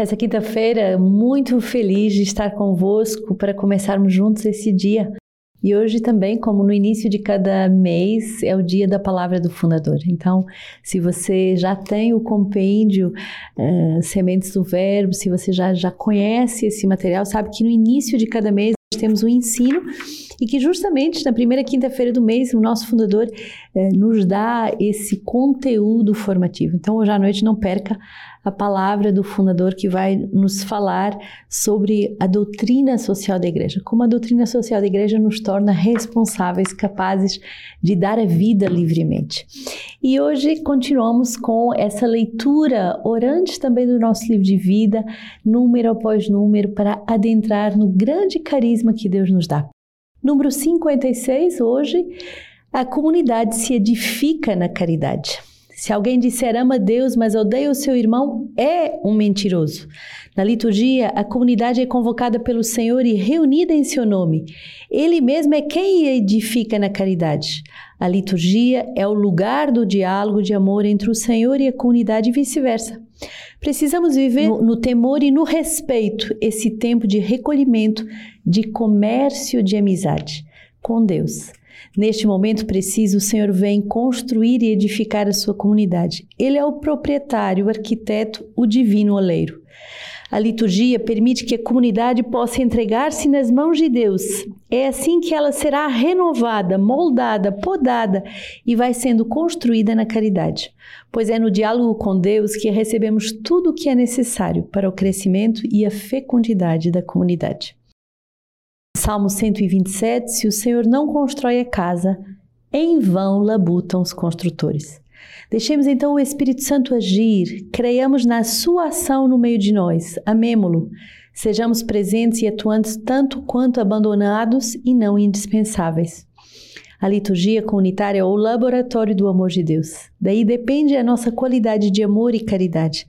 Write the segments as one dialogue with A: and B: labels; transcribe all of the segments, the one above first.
A: Essa quinta-feira, muito feliz de estar convosco para começarmos juntos esse dia. E hoje também, como no início de cada mês, é o dia da palavra do fundador. Então, se você já tem o compêndio uh, Sementes do Verbo, se você já, já conhece esse material, sabe que no início de cada mês temos um ensino e que justamente na primeira quinta-feira do mês o nosso fundador eh, nos dá esse conteúdo formativo. Então hoje à noite não perca a palavra do fundador que vai nos falar sobre a doutrina social da igreja, como a doutrina social da igreja nos torna responsáveis, capazes de dar a vida livremente. E hoje continuamos com essa leitura orante também do nosso livro de vida, número após número, para adentrar no grande carisma que Deus nos dá. Número 56, hoje, a comunidade se edifica na caridade. Se alguém disser ama Deus, mas odeia o seu irmão, é um mentiroso. Na liturgia, a comunidade é convocada pelo Senhor e reunida em seu nome. Ele mesmo é quem edifica na caridade. A liturgia é o lugar do diálogo de amor entre o Senhor e a comunidade e vice-versa. Precisamos viver no, no, temor e no respeito esse tempo de recolhimento, de comércio de amizade com Deus. Neste momento preciso, o Senhor vem construir e edificar a sua comunidade. Ele é o proprietário, o arquiteto, o divino oleiro. A liturgia permite que a comunidade possa entregar-se nas mãos de Deus. É assim que ela será renovada, moldada, podada e vai sendo construída na caridade. Pois é no diálogo com Deus que recebemos tudo o que é necessário para o crescimento e a fecundidade da comunidade. Salmo 127: Se o Senhor não constrói a casa, em vão labutam os construtores. Deixemos então o Espírito Santo agir, creiamos na sua ação no meio de nós, amemo-lo, sejamos presentes e atuantes tanto quanto abandonados e não indispensáveis. A liturgia comunitária é o laboratório do amor de Deus. Daí depende a nossa qualidade de amor e caridade.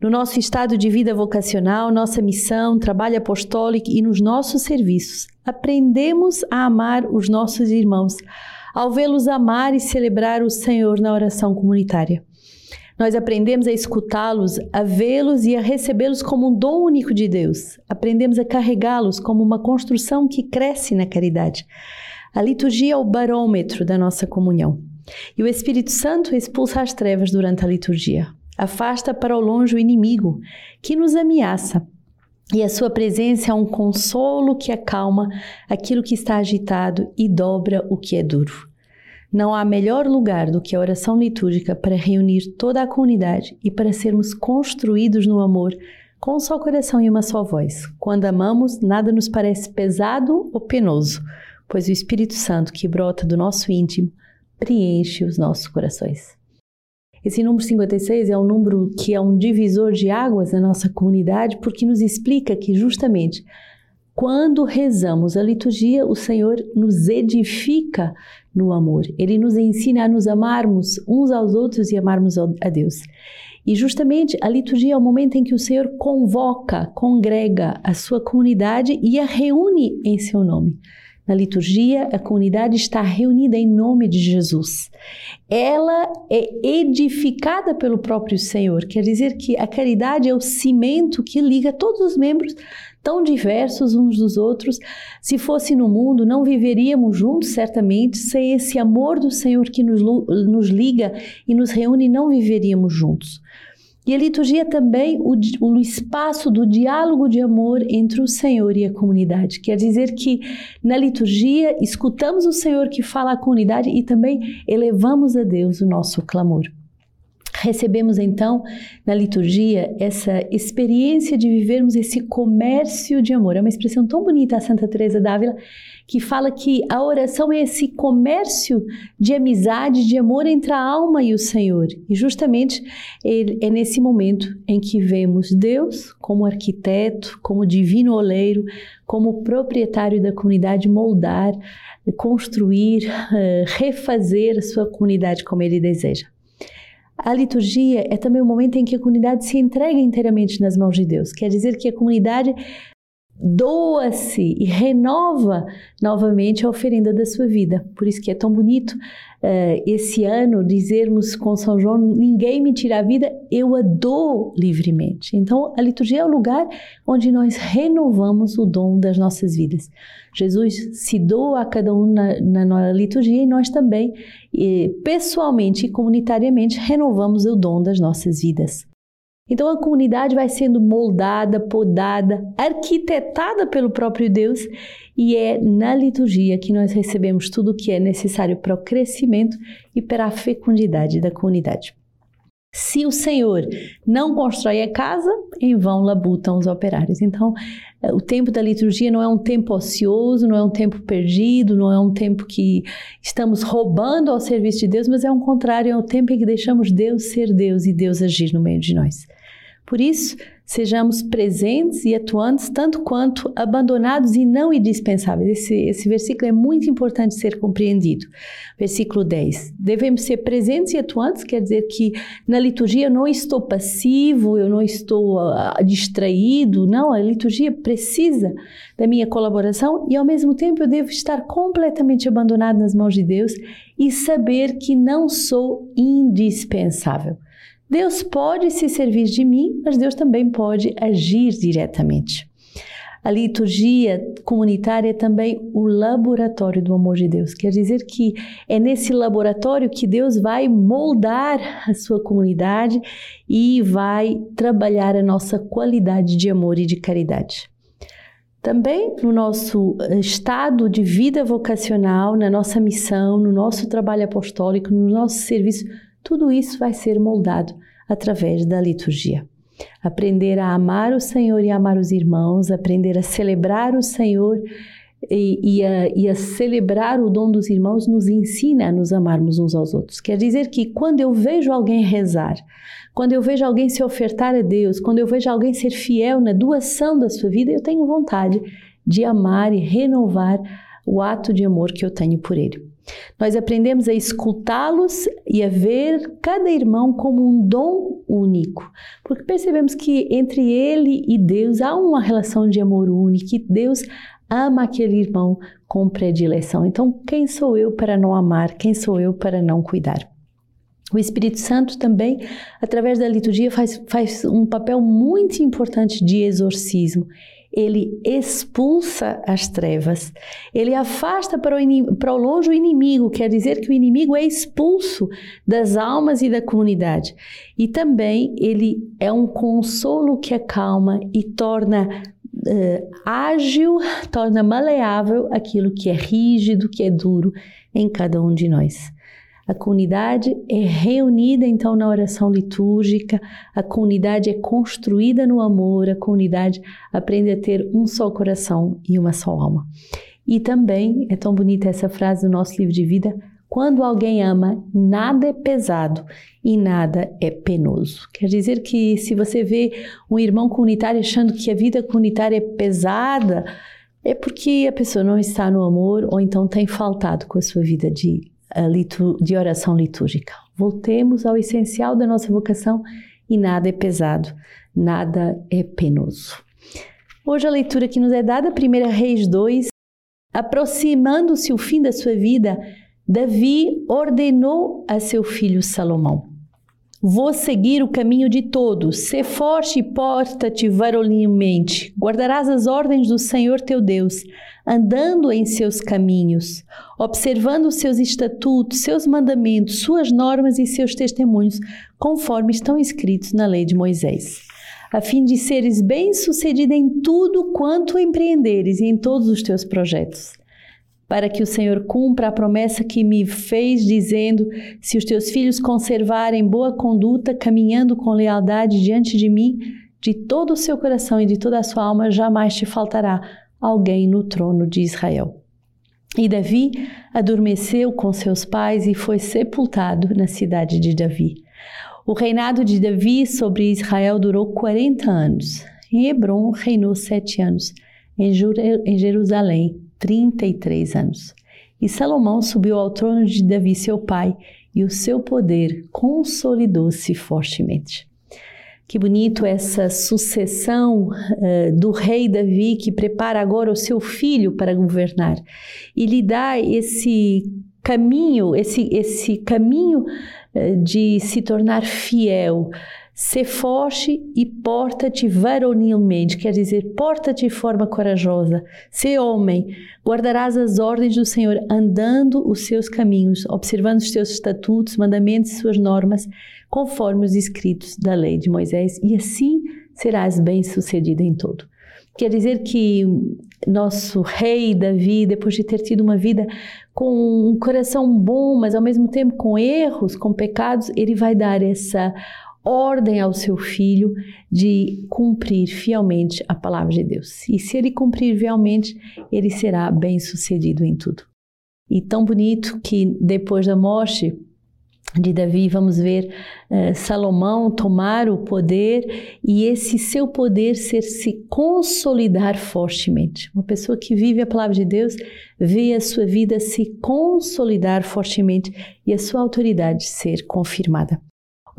A: No nosso estado de vida vocacional, nossa missão, trabalho apostólico e nos nossos serviços, aprendemos a amar os nossos irmãos, ao vê-los amar e celebrar o Senhor na oração comunitária. Nós aprendemos a escutá-los, a vê-los e a recebê-los como um dom único de Deus. Aprendemos a carregá-los como uma construção que cresce na caridade. A liturgia é o barômetro da nossa comunhão. E o Espírito Santo expulsa as trevas durante a liturgia. Afasta para o longe o inimigo que nos ameaça e a sua presença é um consolo que acalma aquilo que está agitado e dobra o que é duro. Não há melhor lugar do que a oração litúrgica para reunir toda a comunidade e para sermos construídos no amor com um só coração e uma só voz. Quando amamos, nada nos parece pesado ou penoso, pois o Espírito Santo que brota do nosso íntimo preenche os nossos corações. Esse número 56 é um número que é um divisor de águas na nossa comunidade, porque nos explica que justamente quando rezamos a liturgia, o Senhor nos edifica no amor. Ele nos ensina a nos amarmos uns aos outros e amarmos a Deus. E justamente a liturgia é o momento em que o Senhor convoca, congrega a sua comunidade e a reúne em seu nome. Na liturgia, a comunidade está reunida em nome de Jesus. Ela é edificada pelo próprio Senhor, quer dizer que a caridade é o cimento que liga todos os membros, tão diversos uns dos outros. Se fosse no mundo, não viveríamos juntos, certamente, sem esse amor do Senhor que nos, nos liga e nos reúne, não viveríamos juntos. E a liturgia é também o, o espaço do diálogo de amor entre o Senhor e a comunidade. Quer dizer que na liturgia escutamos o Senhor que fala à comunidade e também elevamos a Deus o nosso clamor. Recebemos então na liturgia essa experiência de vivermos esse comércio de amor. É uma expressão tão bonita a Santa Teresa d'Ávila que fala que a oração é esse comércio de amizade, de amor entre a alma e o Senhor. E justamente é nesse momento em que vemos Deus como arquiteto, como divino oleiro, como proprietário da comunidade moldar, construir, eh, refazer a sua comunidade como ele deseja. A liturgia é também o momento em que a comunidade se entrega inteiramente nas mãos de Deus. Quer dizer que a comunidade doa-se e renova novamente a oferenda da sua vida. Por isso que é tão bonito uh, esse ano dizermos com São João: ninguém me tira a vida, eu a dou livremente. Então, a liturgia é o lugar onde nós renovamos o dom das nossas vidas. Jesus se doa a cada um na, na liturgia e nós também, eh, pessoalmente e comunitariamente, renovamos o dom das nossas vidas. Então a comunidade vai sendo moldada, podada, arquitetada pelo próprio Deus e é na liturgia que nós recebemos tudo o que é necessário para o crescimento e para a fecundidade da comunidade. Se o Senhor não constrói a casa, em vão labutam os operários. Então, eh, o tempo da liturgia não é um tempo ocioso, não é um tempo perdido, não é um tempo que estamos roubando ao serviço de Deus, mas é um contrário, é um tempo em que deixamos Deus ser Deus e Deus agir no meio de nós. Por isso, sejamos presentes e atuantes tanto quanto abandonados e não indispensáveis. Esse, esse versículo é muito importante ser compreendido. Versículo 10. Devemos ser presentes e atuantes, quer dizer que na liturgia eu não estou passivo, eu não estou uh, distraído, não, a liturgia precisa da minha colaboração e ao mesmo tempo eu devo estar completamente abandonado nas mãos de Deus e saber que não sou indispensável. Deus pode se servir de mim, mas Deus também pode agir diretamente. A liturgia comunitária é também o laboratório do amor de Deus. Quer dizer que é nesse laboratório que Deus vai moldar a sua comunidade e vai trabalhar a nossa qualidade de amor e de caridade. Também no nosso estado de vida vocacional, na nossa missão, no nosso trabalho apostólico, no nosso serviço, tudo isso vai ser moldado através da liturgia. Aprender a amar o Senhor e amar os irmãos, aprender a celebrar o Senhor e, e, a, e, a, celebrar o dom dos irmãos nos ensina a nos amarmos uns aos outros. Quer dizer que quando eu vejo alguém rezar, quando eu vejo alguém se ofertar a Deus, quando eu vejo alguém ser fiel na doação da sua vida, eu tenho vontade de amar e renovar o ato de amor que eu tenho por ele. Nós aprendemos a escutá-los e a ver cada irmão como um dom único, porque percebemos que entre ele e Deus há uma relação de amor único, que Deus ama aquele irmão com predileção. Então, quem sou eu para não amar? Quem sou eu para não cuidar? O Espírito Santo também, através da liturgia, faz, faz um papel muito importante de exorcismo ele expulsa as trevas, ele afasta para o, para o longe o inimigo, quer dizer que o inimigo é expulso das almas e da comunidade. E também ele é um consolo que acalma e torna uh, ágil, torna maleável aquilo que é rígido, que é duro em cada um de nós. A comunidade é reunida então na oração litúrgica, a comunidade é construída no amor, a comunidade aprende a ter um só coração e uma só alma. E também é tão bonita essa frase do nosso livro de vida: quando alguém ama, nada é pesado e nada é penoso. Quer dizer que se você vê um irmão comunitário achando que a vida comunitária é pesada, é porque a pessoa não está no amor ou então tem faltado com a sua vida de de oração litúrgica. Voltemos ao essencial da nossa vocação e nada é pesado, nada é penoso. Hoje a leitura que nos é dada, 1 Reis 2, aproximando-se o fim da sua vida, Davi ordenou a seu filho Salomão: Vou seguir o caminho de todos, ser forte e porta-te varonilmente, guardarás as ordens do Senhor teu Deus, andando em seus caminhos, observando os seus estatutos, seus mandamentos, suas normas e seus testemunhos, conforme estão escritos na lei de Moisés, a fim de seres bem-sucedida em tudo quanto empreenderes e em todos os teus projetos para que o Senhor cumpra a promessa que me fez, dizendo: Se os teus filhos conservarem boa conduta, caminhando com lealdade diante de mim, de todo o seu coração e de toda a sua alma, jamais te faltará alguém no trono de Israel. E Davi adormeceu com seus pais e foi sepultado na cidade de Davi. O reinado de Davi sobre Israel durou 40 anos. Em Hebron reinou sete anos. Em Jerusalém, 33 anos. E Salomão subiu ao trono de Davi, seu pai, e o seu poder consolidou-se fortemente. Que bonito essa sucessão uh, do rei Davi que prepara agora o seu filho para governar e lhe dá esse caminho, esse, esse caminho uh, de se tornar fiel, ser forte e porta-te varonilmente, quer dizer, porta-te de forma corajosa, ser homem, guardarás as ordens do Senhor, andando os seus caminhos, observando os seus estatutos, mandamentos e suas normas conforme os escritos da lei de Moisés, e assim serás bem-sucedido em tudo. Quer dizer que nosso rei Davi, depois de ter tido uma vida com um coração bom, mas ao mesmo tempo com erros, com pecados, ele vai dar essa ordem ao seu filho de cumprir fielmente a palavra de Deus. E se ele cumprir fielmente, ele será bem-sucedido em tudo. E tão bonito que depois da morte, de Davi, vamos ver uh, Salomão tomar o poder e esse seu poder ser se consolidar fortemente. Uma pessoa que vive a palavra de Deus vê a sua vida se consolidar fortemente e a sua autoridade ser confirmada.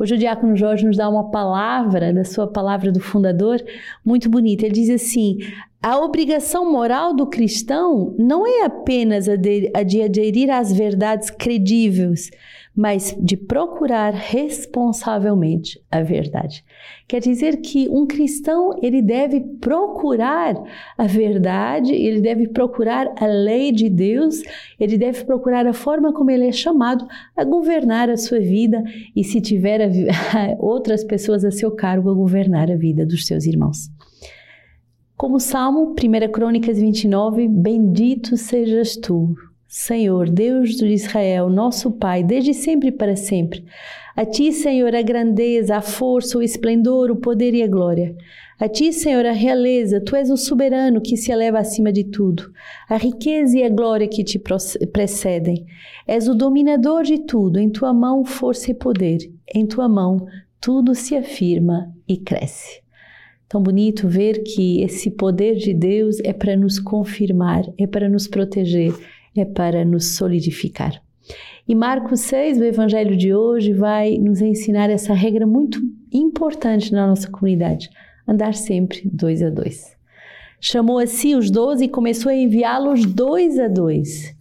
A: Hoje o diácono Jorge nos dá uma palavra, da sua palavra do fundador, muito bonita. Ele diz assim: a obrigação moral do cristão não é apenas a de, aderir às verdades credíveis, mas de procurar responsavelmente a verdade. Quer dizer que um cristão, ele deve procurar a verdade, ele deve procurar a lei de Deus, ele deve procurar a forma como ele é chamado a governar a sua vida e se tiver outras pessoas a seu cargo a governar a vida dos seus irmãos. Como Salmo, 1 Crônicas 29, bendito sejas tu, Senhor, Deus de Israel, nosso Pai, desde sempre para sempre. A ti, Senhor, a grandeza, a força, o esplendor, o poder e a glória. A ti, Senhor, a realeza, tu és o soberano que se eleva acima de tudo. A riqueza e a glória que te precedem. És o dominador de tudo, em tua mão força e poder. Em tua mão tudo se afirma e cresce. Tão bonito ver que esse poder de Deus é para nos confirmar, é para nos proteger, é para nos solidificar. E Marcos 6, o evangelho de hoje, vai nos ensinar essa regra muito importante na nossa comunidade: andar sempre dois a dois. Chamou a si os doze e começou a enviá-los dois a dois.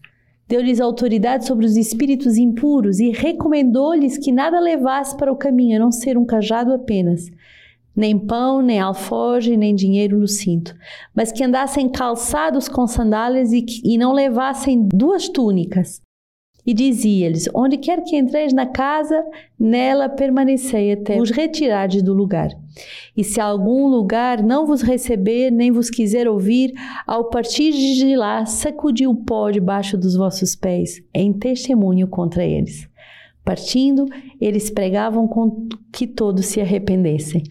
A: Deu-lhes autoridade sobre os espíritos impuros e recomendou-lhes que nada levasse para o caminho, a não ser um cajado apenas nem pão, nem alfoge, nem dinheiro no cinto, mas que andassem calçados com sandálias e, e não levassem duas túnicas. E dizia-lhes: Onde quer que entreis na casa, nela permanecei até os retirardes do lugar. E se algum lugar não vos receber, nem vos quiser ouvir, ao partir de lá, sacudi o pó debaixo dos vossos pés, em testemunho contra eles. Partindo, eles pregavam com que todos se arrependessem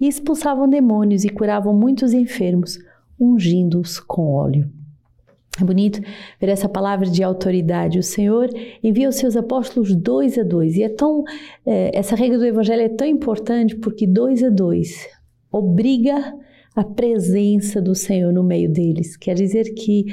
A: e expulsavam demônios e curavam muitos enfermos, ungindo-os com óleo. É bonito ver essa palavra de autoridade. O Senhor envia os seus apóstolos dois a dois. E é tão, é, essa regra do Evangelho é tão importante porque dois a dois obriga a presença do Senhor no meio deles. Quer dizer que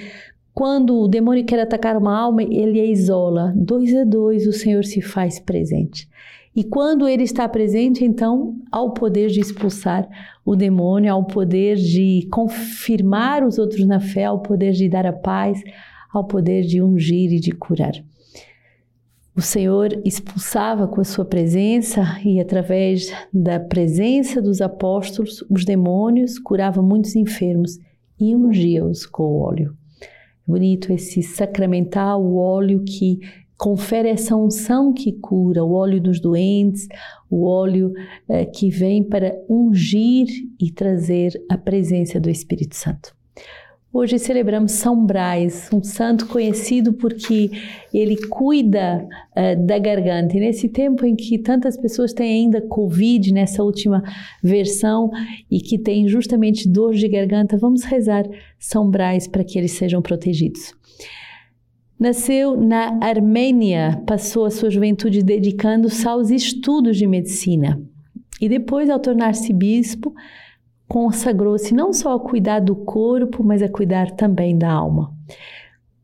A: quando o demônio quer atacar uma alma, ele a isola. Dois a dois o Senhor se faz presente. E quando ele está presente, então, há o poder de expulsar o demônio, há o poder de confirmar os outros na fé, há o poder de dar a paz, há o poder de ungir e de curar. O Senhor expulsava com a sua presença e através da presença dos apóstolos, os demônios, curava muitos enfermos e ungia-os com óleo. Bonito esse sacramental, o óleo que confere essa unção que cura, o óleo dos doentes, o óleo eh, que vem para ungir e trazer a presença do Espírito Santo. Hoje celebramos São Brás, um santo conhecido porque ele cuida uh, da garganta. E nesse tempo em que tantas pessoas têm ainda Covid, nessa última versão, e que têm justamente dor de garganta, vamos rezar São Brás para que eles sejam protegidos. Nasceu na Armênia, passou a sua juventude dedicando-se aos estudos de medicina. E depois, ao tornar-se bispo, consagrou-se não só a cuidar do corpo, mas a cuidar também da alma.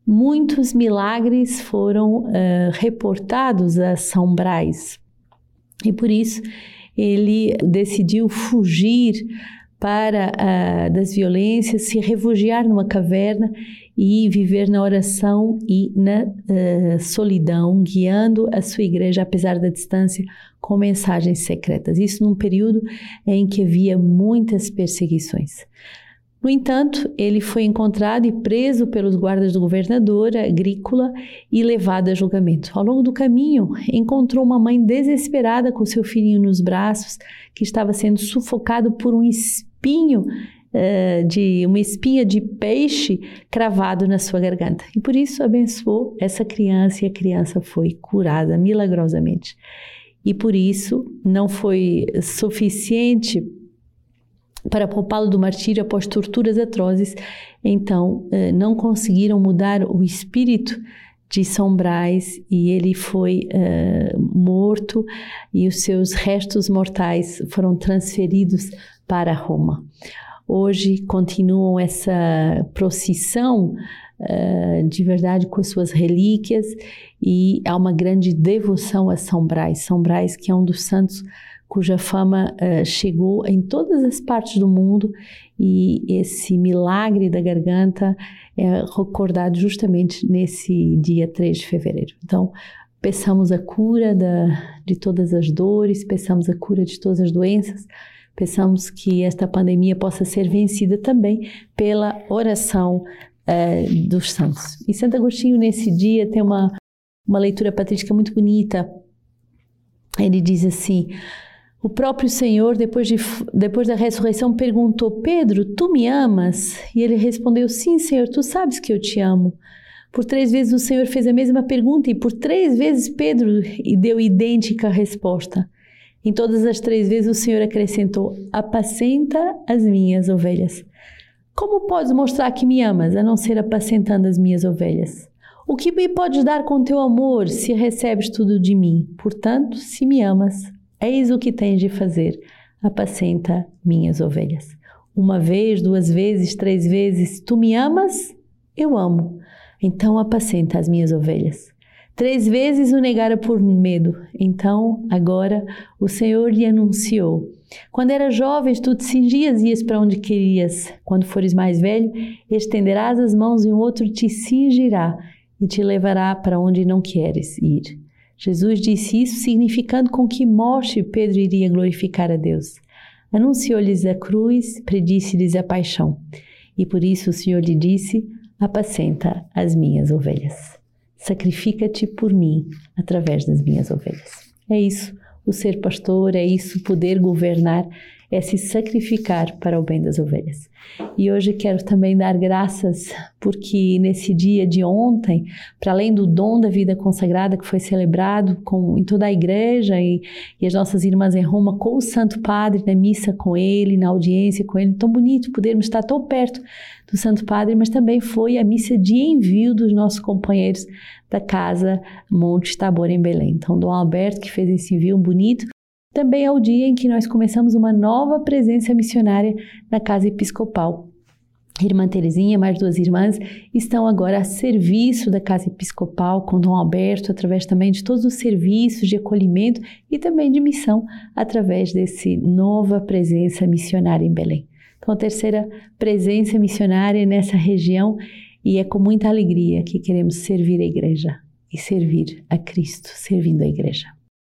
A: Muitos milagres foram uh, reportados a São Brás e por isso ele decidiu fugir para uh, das violências, se refugiar numa caverna e viver na oração e na uh, solidão, guiando a sua igreja, apesar da distância, com mensagens secretas. Isso num período em que havia muitas perseguições. No entanto, ele foi encontrado e preso pelos guardas do governador agrícola e levado a julgamento. Ao longo do caminho, encontrou uma mãe desesperada com seu filhinho nos braços, que estava sendo sufocado por um espinho uh, de uma espinha de peixe cravado na sua garganta. E por isso abençoou essa criança e a criança foi curada milagrosamente. E por isso não foi suficiente para poupá-lo do martírio após torturas atrozes. Então, eh, não conseguiram mudar o espírito de São Brás e ele foi uh, morto e os seus restos mortais foram transferidos para Roma. Hoje continuam essa procissão uh, de verdade com as suas relíquias e há uma grande devoção a São Brás. São Brás que é um dos santos cuja fama uh, chegou em todas as partes do mundo e esse milagre da garganta é recordado justamente nesse dia 3 de fevereiro. Então, peçamos a cura da, de todas as dores, peçamos a cura de todas as doenças, peçamos que esta pandemia possa ser vencida também pela oração uh, dos santos. E Santo Agostinho, nesse dia, tem uma, uma leitura patrística muito bonita. Ele diz assim: o próprio Senhor, depois, de, depois da ressurreição, perguntou: Pedro, tu me amas? E ele respondeu: Sim, Senhor, tu sabes que eu te amo. Por três vezes o Senhor fez a mesma pergunta e por três vezes Pedro deu idêntica resposta. Em todas as três vezes o Senhor acrescentou: Apacenta as minhas ovelhas. Como podes mostrar que me amas, a não ser apacentando as minhas ovelhas? O que me podes dar com teu amor se recebes tudo de mim? Portanto, se me amas, Eis o que tens de fazer: apacenta minhas ovelhas. Uma vez, duas vezes, três vezes, tu me amas? Eu amo. Então apacenta as minhas ovelhas. Três vezes o negara por medo. Então, agora, o Senhor lhe anunciou: Quando eras jovem, tu te cingias e ias para onde querias. Quando fores mais velho, estenderás as mãos e um outro te cingirá e te levará para onde não queres ir. Jesus disse isso significando com que morte Pedro iria glorificar a Deus. Anunciou-lhes a cruz, predisse-lhes a paixão. E por isso o Senhor lhe disse: Apacenta as minhas ovelhas. Sacrifica-te por mim através das minhas ovelhas. É isso, o ser pastor, é isso, poder governar, é se sacrificar para o bem das ovelhas. E hoje quero também dar graças porque nesse dia de ontem, para além do dom da vida consagrada que foi celebrado com, em toda a igreja e, e as nossas irmãs em Roma com o Santo Padre, na missa com ele, na audiência com ele, tão bonito podermos estar tão perto do Santo Padre, mas também foi a missa de envio dos nossos companheiros da casa Monte Tabor em Belém. Então, Dom Alberto que fez esse envio bonito também é o dia em que nós começamos uma nova presença missionária na Casa Episcopal. Irmã Terezinha, mais duas irmãs, estão agora a serviço da Casa Episcopal com Dom Alberto, através também de todos os serviços de acolhimento e também de missão, através desse nova presença missionária em Belém. Então, a terceira presença missionária nessa região e é com muita alegria que queremos servir a igreja e servir a Cristo, servindo a igreja.